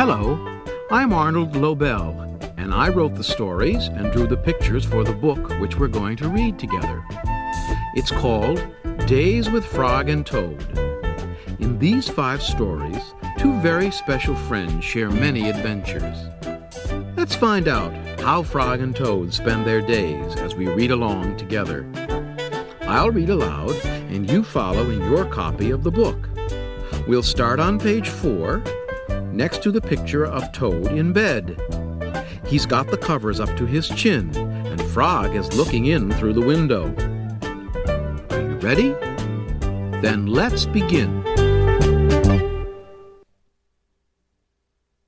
I'm Arnold Lobel, and I wrote the stories and drew the pictures for the book which we're going to read together. It's called Days with Frog and Toad. In these five stories, two very special friends share many adventures. Let's find out how Frog and Toad spend their days as we read along together. I'll read aloud, and you follow in your copy of the book. We'll start on page four, next to the picture of Toad in bed. He's got the covers up to his chin, and Frog is looking in through the window. Are you ready? Then let's begin.